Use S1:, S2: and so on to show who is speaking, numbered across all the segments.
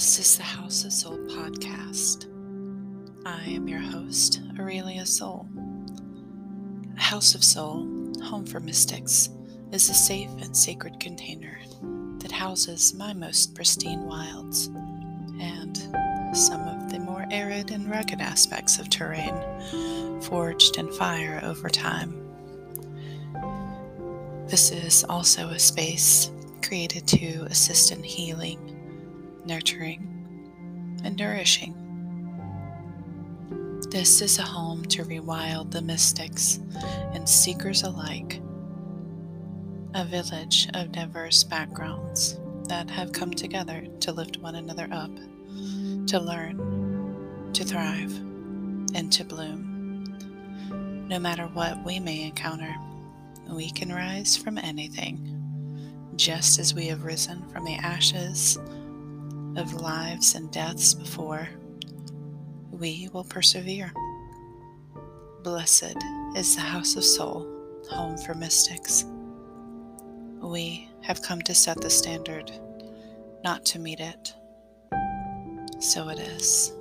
S1: This is the Haus of Sol podcast. I am your host, Aurelia Sol. Haus of Sol, Home for Mystics, is a safe and sacred container that houses my most pristine wilds and some of the more arid and rugged aspects of terrain forged in fire over time. This is also a space created to assist in healing nurturing, and nourishing. This is a home to rewild the mystics and seekers alike, a village of diverse backgrounds that have come together to lift one another up, to learn, to thrive, and to bloom. No matter what we may encounter, we can rise from anything, just as we have risen from the ashes of lives and deaths before, we will persevere. Blessed is the Haus of Sol, home for mystics. We have come to set the standard, not to meet it. So it is.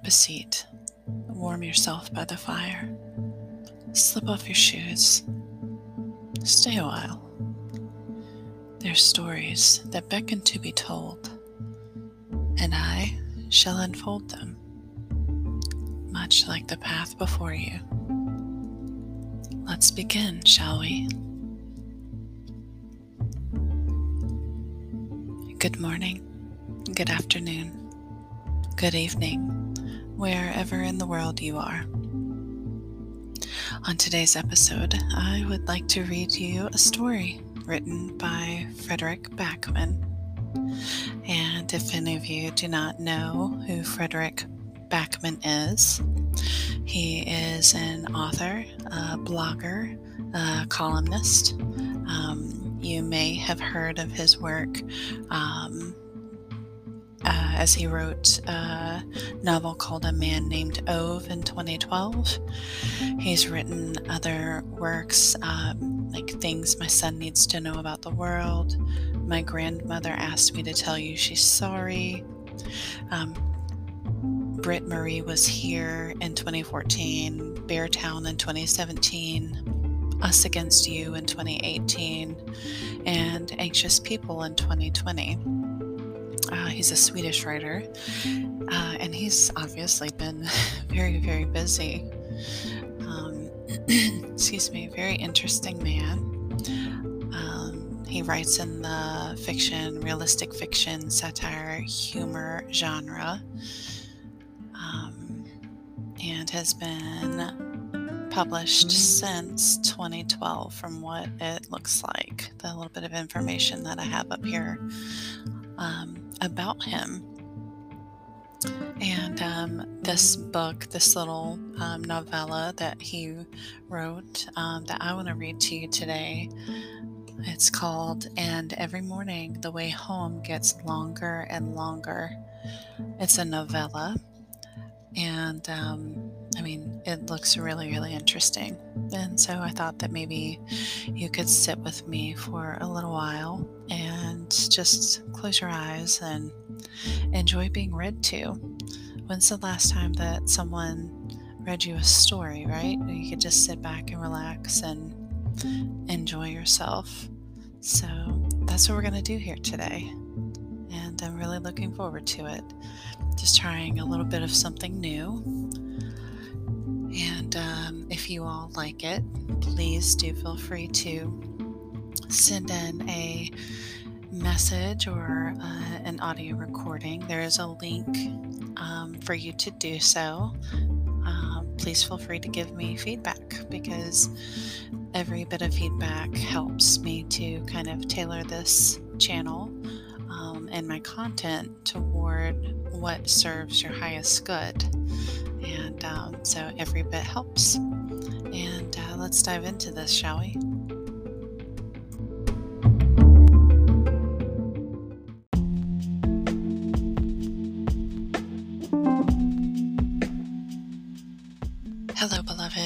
S1: Up a seat, warm yourself by the fire, slip off your shoes, stay a while. There's stories that beckon to be told, and I shall unfold them, much like the path before you. Let's begin, shall we? Good morning good afternoon, good evening, wherever in the world you are. On today's episode, I would like to read you a story written by Fredrik Backman. And if any of you do not know who Fredrik Backman is, he is an author, a blogger, a columnist. Um, you may have heard of his work um, uh, as he wrote a novel called A Man Named Ove in 2012. He's written other works um, like Things My Son Needs to Know About the World. My grandmother asked me to tell you she's sorry. Um, Britt Marie was here in 2014, Beartown in 2017, Us Against You in 2018, and Anxious People in 2020. Uh, he's a Swedish writer, uh, and he's obviously been very, very busy. Um, excuse me, very interesting man. Um, he writes in the fiction, realistic fiction, satire, humor genre, um, and has been published since 2012 from what it looks like. The little bit of information that I have up here um, about him. And um, this book, this little um, novella that he wrote um, that I want to read to you today, it's called And Every Morning the Way Home Gets Longer and Longer. It's a novella. And um, I mean, it looks really, really interesting. And so I thought that maybe you could sit with me for a little while and just close your eyes and enjoy being read to. When's the last time that someone read you a story, right? You could just sit back and relax and enjoy yourself. So that's what we're going to do here today. And I'm really looking forward to it. Just trying a little bit of something new. And um, if you all like it, please do feel free to send in a message or uh, an audio recording. There is a link um, for you to do so. Um, please feel free to give me feedback because every bit of feedback helps me to kind of tailor this channel um, and my content toward what serves your highest good. And um, so every bit helps. And uh, let's dive into this, shall we?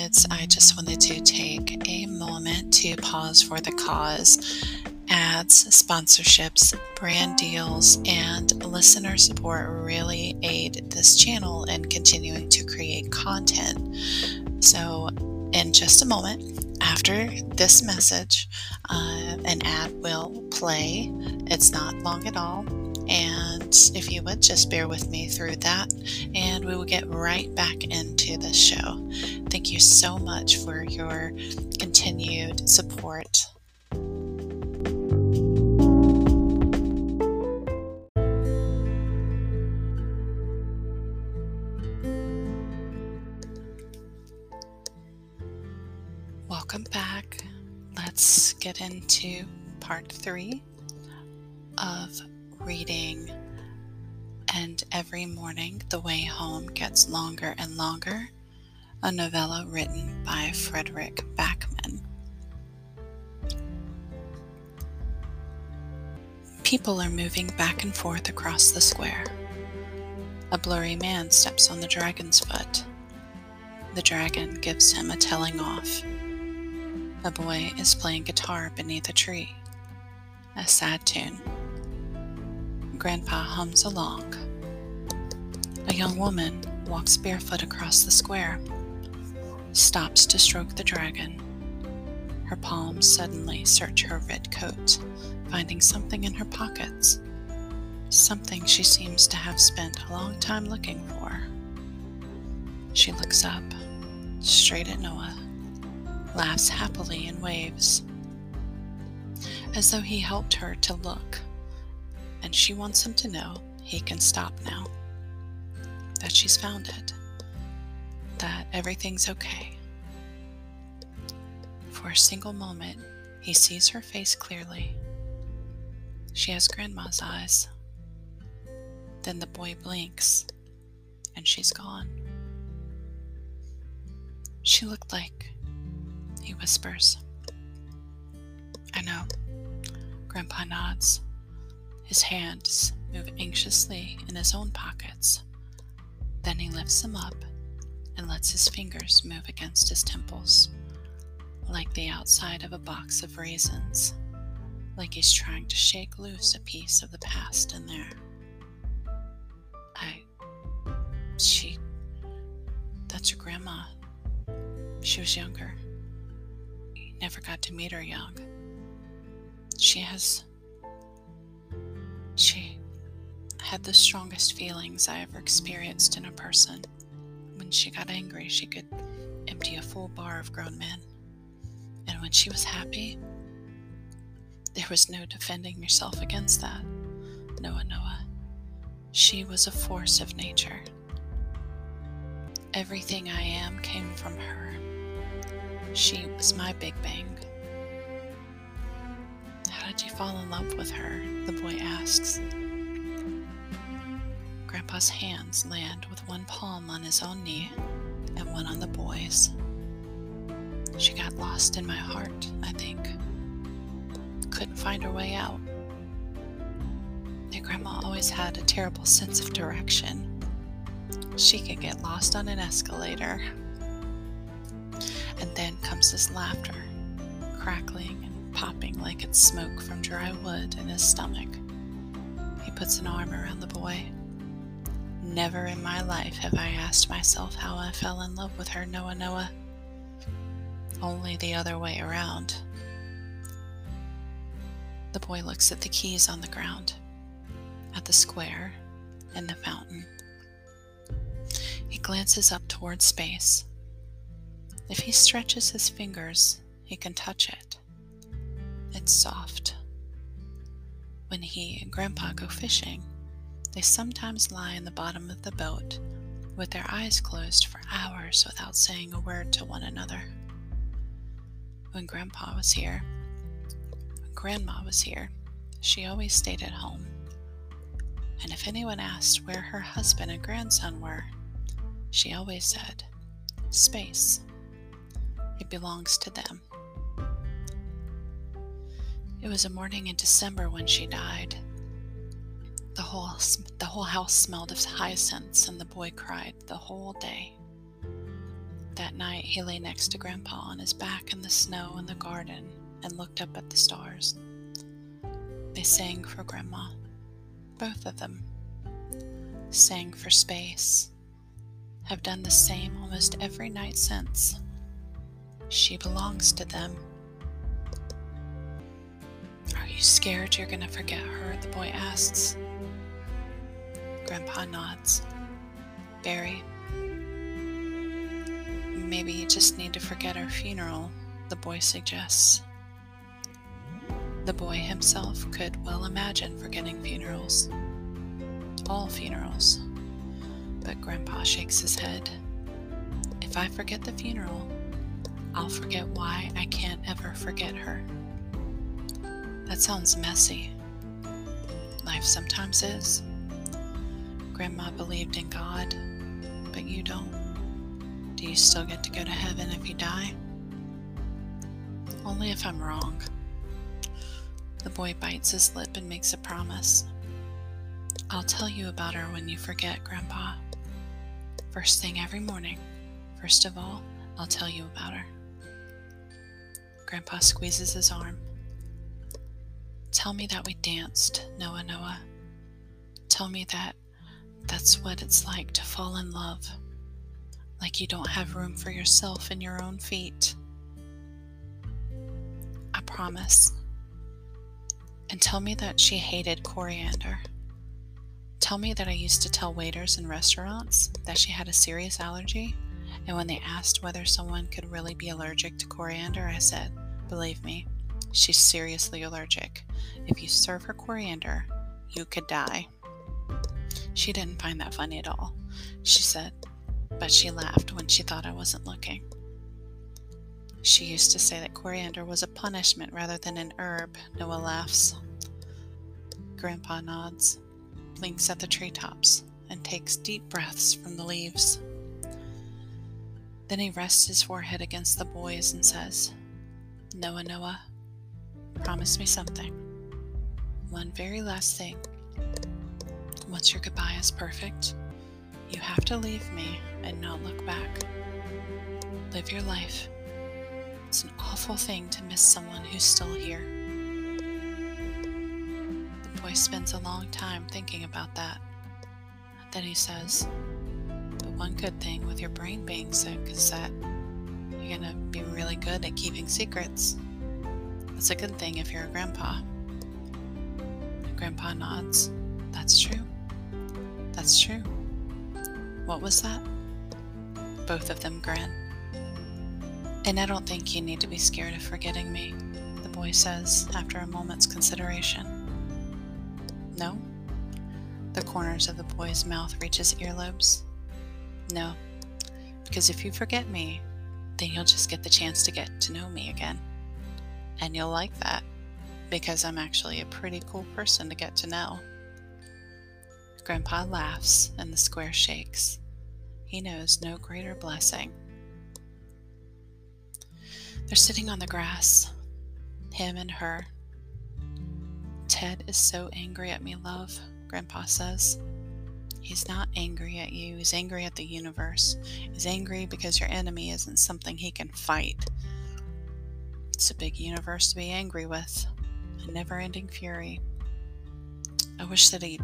S1: Beloveds. I just wanted to take a moment to pause for the cause. Ads, sponsorships, brand deals, and listener support really aid this channel in continuing to create content. So, in just a moment, after this message, uh, an ad will play. It's not long at all. And if you would just bear with me through that, and we will get right back into the show. Thank you so much for your continued support. Welcome back. Let's get into part three of reading, and every morning the way home gets longer and longer, a novella written by Fredrik Backman. People are moving back and forth across the square. A blurry man steps on the dragon's foot. The dragon gives him a telling off. A boy is playing guitar beneath a tree. A sad tune. Grandpa hums along. A young woman walks barefoot across the square, stops to stroke the dragon. Her palms suddenly search her red coat, finding something in her pockets. Something she seems to have spent a long time looking for. She looks up, straight at Noah, laughs happily and waves, as though he helped her to look and she wants him to know he can stop now. That she's found it. That everything's okay. For a single moment, he sees her face clearly. She has Grandma's eyes. Then the boy blinks, and she's gone. She looked like, he whispers. I know. Grandpa nods. His hands move anxiously in his own pockets. Then he lifts them up and lets his fingers move against his temples, like the outside of a box of raisins, like he's trying to shake loose a piece of the past in there. I. She. That's your grandma. She was younger. You never got to meet her young. She has she had the strongest feelings I ever experienced in a person. When she got angry, she could empty a full bar of grown men. And when she was happy, there was no defending yourself against that. Noah, Noah. She was a force of nature. Everything I am came from her. She was my Big Bang. Did you fall in love with her? The boy asks. Grandpa's hands land with one palm on his own knee and one on the boy's. She got lost in my heart, I think. Couldn't find her way out. Their grandma always had a terrible sense of direction. She could get lost on an escalator. And then comes this laughter, crackling popping like it's smoke from dry wood in his stomach. He puts an arm around the boy. Never in my life have I asked myself how I fell in love with her, Noah Noah. Only the other way around. The boy looks at the keys on the ground, at the square, and the fountain. He glances up toward space. If he stretches his fingers, he can touch it. It's soft. When he and Grandpa go fishing, they sometimes lie in the bottom of the boat with their eyes closed for hours without saying a word to one another. When Grandpa was here, when Grandma was here, she always stayed at home. And if anyone asked where her husband and grandson were, she always said, Space. It belongs to them. It was a morning in December when she died. The whole, the whole house smelled of hyacinths, and the boy cried the whole day. That night, he lay next to Grandpa on his back in the snow in the garden and looked up at the stars. They sang for Grandma, both of them. Sang for space. Have done the same almost every night since. She belongs to them. You scared you're gonna forget her? The boy asks. Grandpa nods. Barry, maybe you just need to forget our funeral, the boy suggests. The boy himself could well imagine forgetting funerals. All funerals. But Grandpa shakes his head. If I forget the funeral, I'll forget why I can't ever forget her. That sounds messy. Life sometimes is. Grandma believed in God, but you don't. Do you still get to go to heaven if you die? Only if I'm wrong. The boy bites his lip and makes a promise. I'll tell you about her when you forget, Grandpa. First thing every morning. First of all, I'll tell you about her. Grandpa squeezes his arm. Tell me that we danced, Noah Noah. Tell me that that's what it's like to fall in love. Like you don't have room for yourself in your own feet. I promise. And tell me that she hated coriander. Tell me that I used to tell waiters in restaurants that she had a serious allergy, and when they asked whether someone could really be allergic to coriander, I said, Believe me, she's seriously allergic. If you serve her coriander, you could die. She didn't find that funny at all, she said, but she laughed when she thought I wasn't looking. She used to say that coriander was a punishment rather than an herb, Noah laughs. Grandpa nods, blinks at the treetops, and takes deep breaths from the leaves. Then he rests his forehead against the boys and says, Noah, Noah, promise me something. One very last thing. Once your goodbye is perfect, you have to leave me and not look back. Live your life it's an awful thing to miss someone who's still here. The boy spends a long time thinking about that. Then he says, The one good thing with your brain being sick is that you're gonna be really good at keeping secrets. That's a good thing if you're a grandpa. Grandpa nods. That's true. That's true. What was that? Both of them grin. And I don't think you need to be scared of forgetting me, the boy says after a moment's consideration. No? The corners of the boy's mouth reach his earlobes. No, because if you forget me, then you'll just get the chance to get to know me again. And you'll like that, because I'm actually a pretty cool person to get to know. Grandpa laughs and the square shakes. He knows no greater blessing they're sitting on the grass, him and her. Ted is so angry at me, love, Grandpa says. He's not angry at you, he's angry at the universe. He's angry because your enemy isn't something he can fight. It's a big universe to be angry with, a never ending fury. I wish that he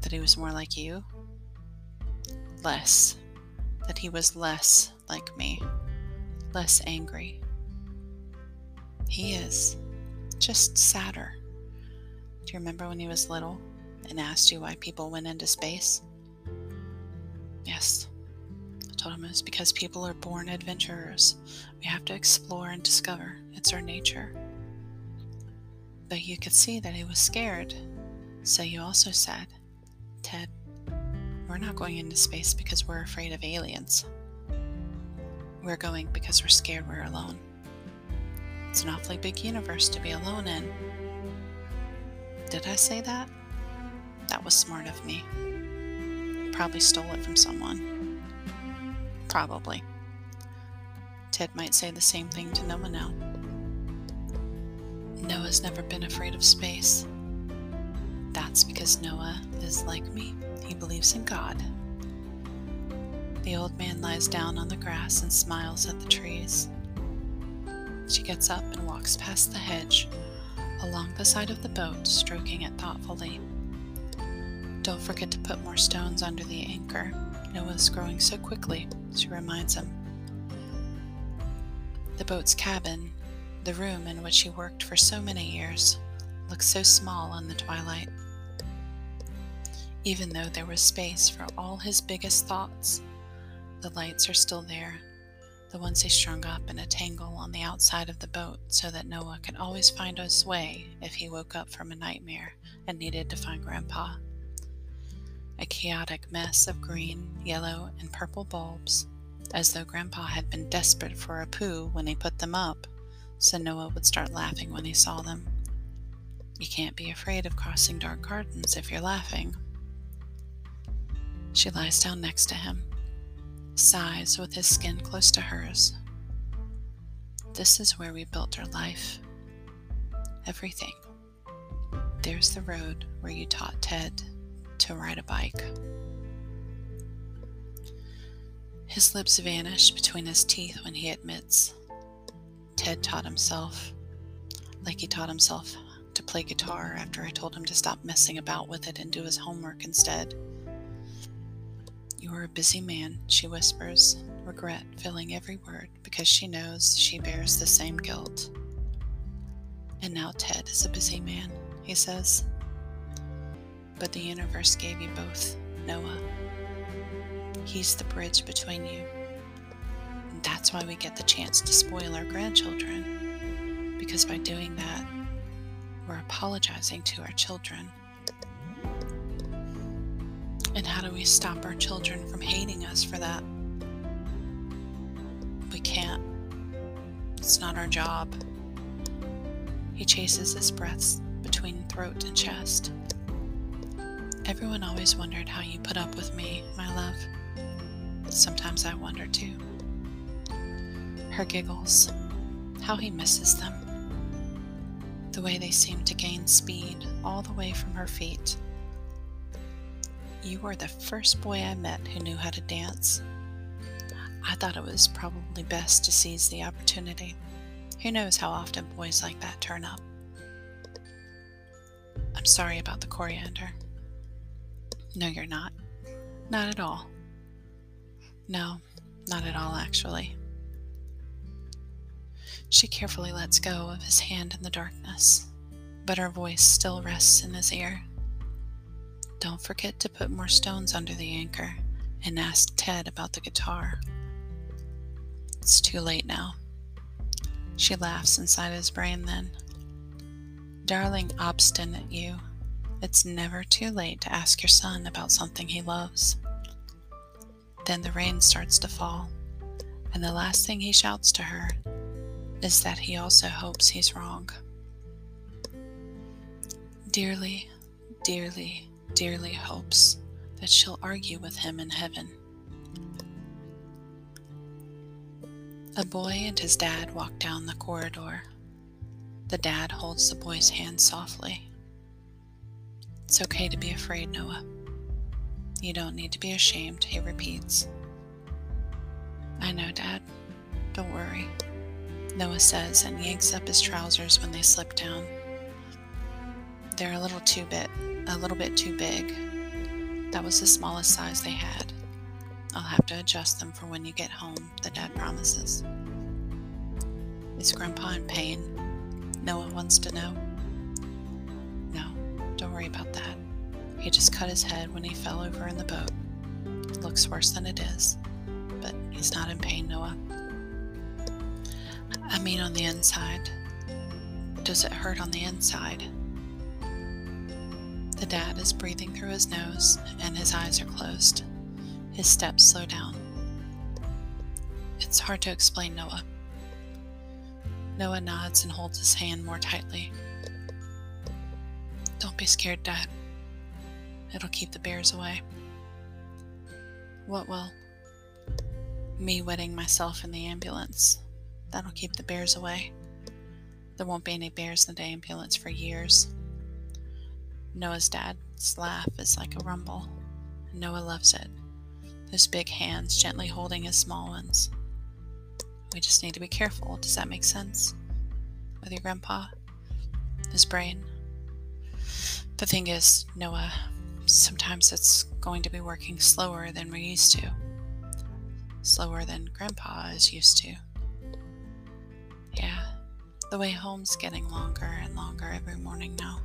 S1: that he was more like you. Less. That he was less like me less angry. He is just sadder. Do you remember when he was little and asked you why people went into space? Yes. Because people are born adventurers. We have to explore and discover. It's our nature. But you could see that he was scared. So you also said, Ted, we're not going into space because we're afraid of aliens. We're going because we're scared we're alone. It's an awfully big universe to be alone in. Did I say that? That was smart of me. Probably stole it from someone. Probably. Ted might say the same thing to Noah now. Noah's never been afraid of space. That's because Noah is like me. He believes in God. The old man lies down on the grass and smiles at the trees. She gets up and walks past the hedge, along the side of the boat, stroking it thoughtfully. Don't forget to put more stones under the anchor. Noah's growing so quickly, she reminds him. The boat's cabin, the room in which he worked for so many years, looks so small in the twilight. Even though there was space for all his biggest thoughts, the lights are still there, the ones he strung up in a tangle on the outside of the boat so that Noah could always find his way if he woke up from a nightmare and needed to find Grandpa. A chaotic mess of green, yellow, and purple bulbs, as though Grandpa had been desperate for a poo when he put them up, so Noah would start laughing when he saw them. You can't be afraid of crossing dark gardens if you're laughing. She lies down next to him, sighs with his skin close to hers. This is where we built our life. Everything. There's the road where you taught Ted to ride a bike. His lips vanish between his teeth when he admits Ted taught himself, like he taught himself to play guitar after I told him to stop messing about with it and do his homework instead. You are a busy man, she whispers, regret filling every word because she knows she bears the same guilt. And now Ted is a busy man, he says. But the universe gave you both, Noah. He's the bridge between you. And that's why we get the chance to spoil our grandchildren. Because by doing that, we're apologizing to our children. And how do we stop our children from hating us for that? We can't. It's not our job. He chases his breaths between throat and chest. Everyone always wondered how you put up with me, my love. Sometimes I wonder too. Her giggles, how he misses them. The way they seem to gain speed all the way from her feet you were the first boy I met who knew how to dance. I thought it was probably best to seize the opportunity. Who knows how often boys like that turn up? I'm sorry about the coriander. No, you're not. Not at all. No, not at all, actually. She carefully lets go of his hand in the darkness, but her voice still rests in his ear. Don't forget to put more stones under the anchor and ask Ted about the guitar. It's too late now. She laughs inside his brain then. Darling, obstinate you. It's never too late to ask your son about something he loves. Then the rain starts to fall, and the last thing he shouts to her is that he also hopes he's wrong. Dearly, dearly, dearly hopes that she'll argue with him in heaven. A boy and his dad walk down the corridor. The dad holds the boy's hand softly. It's okay to be afraid, Noah. You don't need to be ashamed, he repeats. I know, Dad. Don't worry, Noah says and yanks up his trousers when they slip down. They're a little too bit a little bit too big. That was the smallest size they had. I'll have to adjust them for when you get home, the dad promises. Is Grandpa in pain? Noah wants to know. Worry about that. He just cut his head when he fell over in the boat. It looks worse than it is, but he's not in pain, Noah. I mean, on the inside. Does it hurt on the inside? The dad is breathing through his nose and his eyes are closed. His steps slow down. It's hard to explain, Noah. Noah nods and holds his hand more tightly. Don't be scared, Dad. It'll keep the bears away. What will? Me wetting myself in the ambulance. That'll keep the bears away. There won't be any bears in the ambulance for years. Noah's dad's laugh is like a rumble. Noah loves it. those big hands gently holding his small ones. We just need to be careful. Does that make sense? With your grandpa? His brain? The thing is, Noah, sometimes it's going to be working slower than we're used to. Slower than grandpa is used to. Yeah, the way home's getting longer and longer every morning now.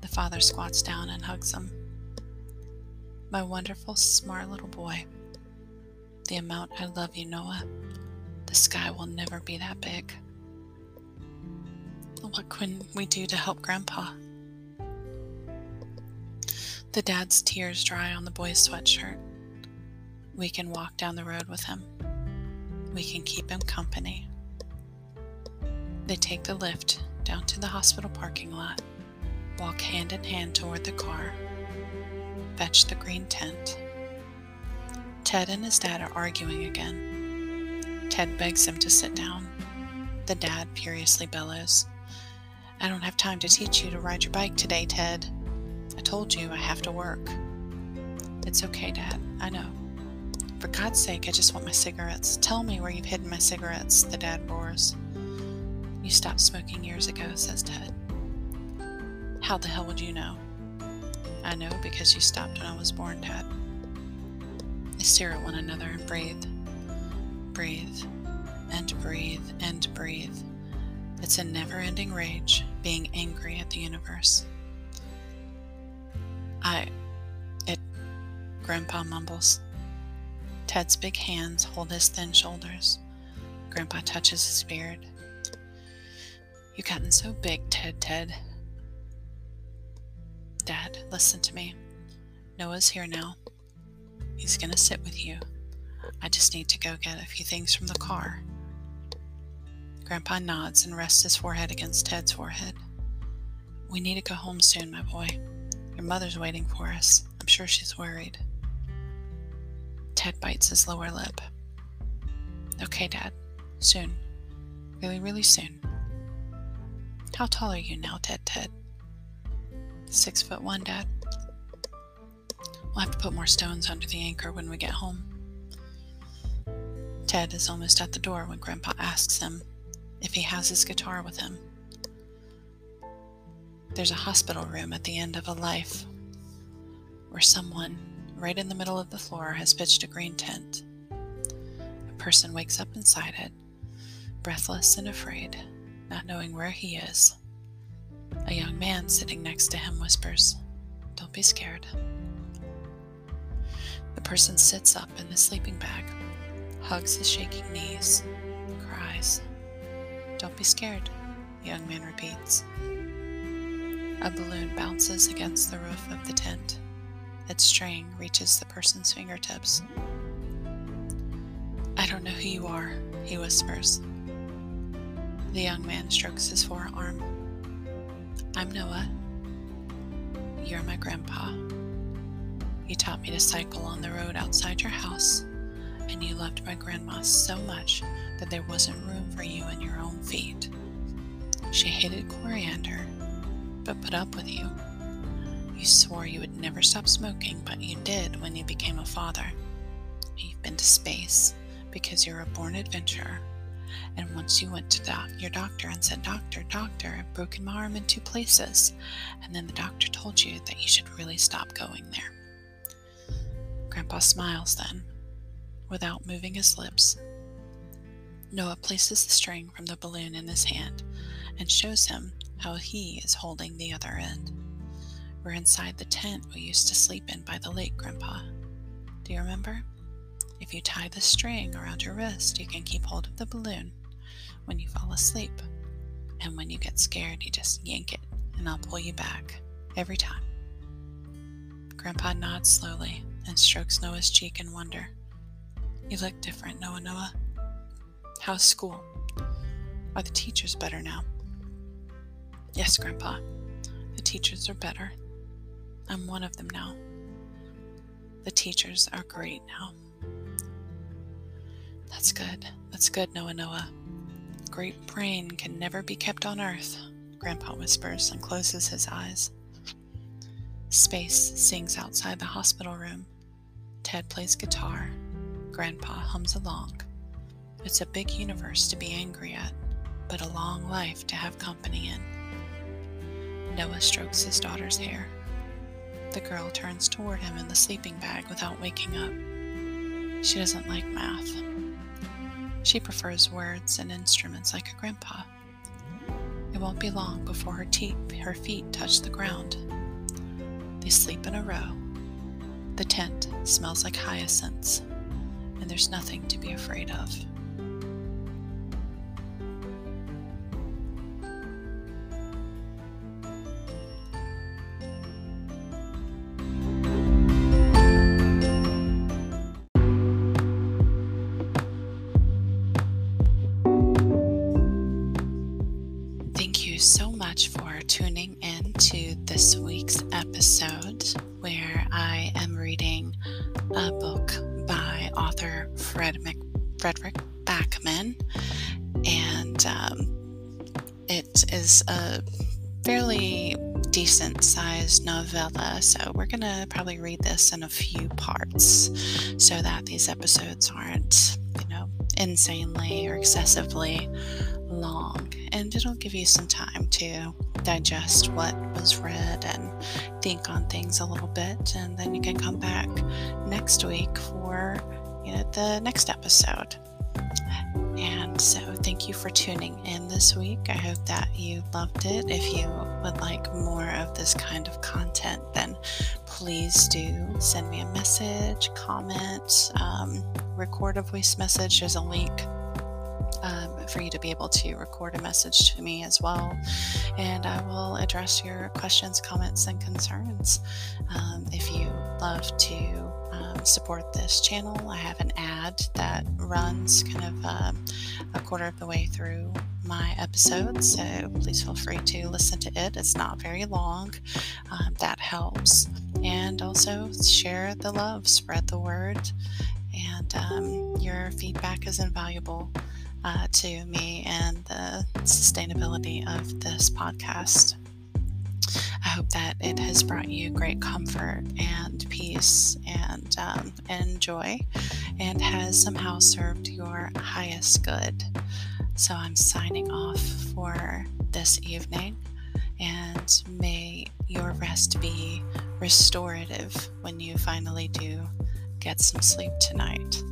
S1: The father squats down and hugs him. My wonderful, smart little boy. The amount I love you, Noah. The sky will never be that big. What can we do to help Grandpa? The dad's tears dry on the boy's sweatshirt. We can walk down the road with him. We can keep him company. They take the lift down to the hospital parking lot walk hand in hand toward the car, fetch the green tent. Ted and his dad are arguing again. Ted begs him to sit down. The dad furiously bellows, I don't have time to teach you to ride your bike today, Ted. I told you I have to work. It's okay, Dad. I know. For God's sake, I just want my cigarettes. Tell me where you've hidden my cigarettes, the dad roars. You stopped smoking years ago, says Ted. How the hell would you know? I know because you stopped when I was born, Dad. They stare at one another and breathe. Breathe, and breathe, and breathe. It's a never ending rage, being angry at the universe. I. It. Grandpa mumbles. Ted's big hands hold his thin shoulders. Grandpa touches his beard. You've gotten so big, Ted, Ted. Dad, listen to me. Noah's here now. He's gonna sit with you. I just need to go get a few things from the car. Grandpa nods and rests his forehead against Ted's forehead. We need to go home soon, my boy. Your mother's waiting for us. I'm sure she's worried. Ted bites his lower lip. Okay, Dad. Soon. Really, really soon. How tall are you now, Ted Ted? Six foot one, Dad. We'll have to put more stones under the anchor when we get home. Ted is almost at the door when Grandpa asks him if he has his guitar with him. There's a hospital room at the end of a life where someone, right in the middle of the floor, has pitched a green tent. A person wakes up inside it, breathless and afraid, not knowing where he is. A young man sitting next to him whispers, Don't be scared. The person sits up in the sleeping bag, hugs his shaking knees, cries, Don't be scared, the young man repeats. A balloon bounces against the roof of the tent. Its string reaches the person's fingertips. I don't know who you are, he whispers. The young man strokes his forearm. I'm Noah. You're my grandpa. You taught me to cycle on the road outside your house, and you loved my grandma so much that there wasn't room for you in your own feet. She hated coriander, but put up with you. You swore you would never stop smoking, but you did when you became a father. You've been to space because you're a born adventurer and once you went to doc- your doctor and said, Doctor, doctor, I've broken my arm in two places. And then the doctor told you that you should really stop going there. Grandpa smiles then, without moving his lips. Noah places the string from the balloon in his hand and shows him how he is holding the other end. We're inside the tent we used to sleep in by the lake, Grandpa. Do you remember? If you tie the string around your wrist, you can keep hold of the balloon when you fall asleep. And when you get scared, you just yank it, and I'll pull you back every time. Grandpa nods slowly and strokes Noah's cheek in wonder. You look different, Noah Noah. How's school? Are the teachers better now? Yes, Grandpa. The teachers are better. I'm one of them now. The teachers are great now. That's good. That's good, Noah Noah. Great brain can never be kept on Earth, Grandpa whispers and closes his eyes. Space sings outside the hospital room. Ted plays guitar. Grandpa hums along. It's a big universe to be angry at, but a long life to have company in. Noah strokes his daughter's hair. The girl turns toward him in the sleeping bag without waking up. She doesn't like math. She prefers words and instruments like her grandpa. It won't be long before her, te- her feet touch the ground. They sleep in a row. The tent smells like hyacinths, and there's nothing to be afraid of. A fairly decent sized novella, so we're going to probably read this in a few parts so that these episodes aren't, you know, insanely or excessively long. And it'll give you some time to digest what was read and think on things a little bit. And then you can come back next week for you know, the next episode. And so, thank you for tuning in this week. I hope that you loved it. If you would like more of this kind of content, then please do send me a message, comment, um, record a voice message. There's a link um, for you to be able to record a message to me as well. And I will address your questions, comments, and concerns. Um, if you love to support this channel, I have an ad that runs kind of um, a quarter of the way through my episodes. So please feel free to listen to it. It's not very long. Um, that helps. And also share the love, spread the word. And um, your feedback is invaluable uh, to me and the sustainability of this podcast. I hope that it has brought you great comfort and peace and, um, and joy and has somehow served your highest good. So I'm signing off for this evening and may your rest be restorative when you finally do get some sleep tonight.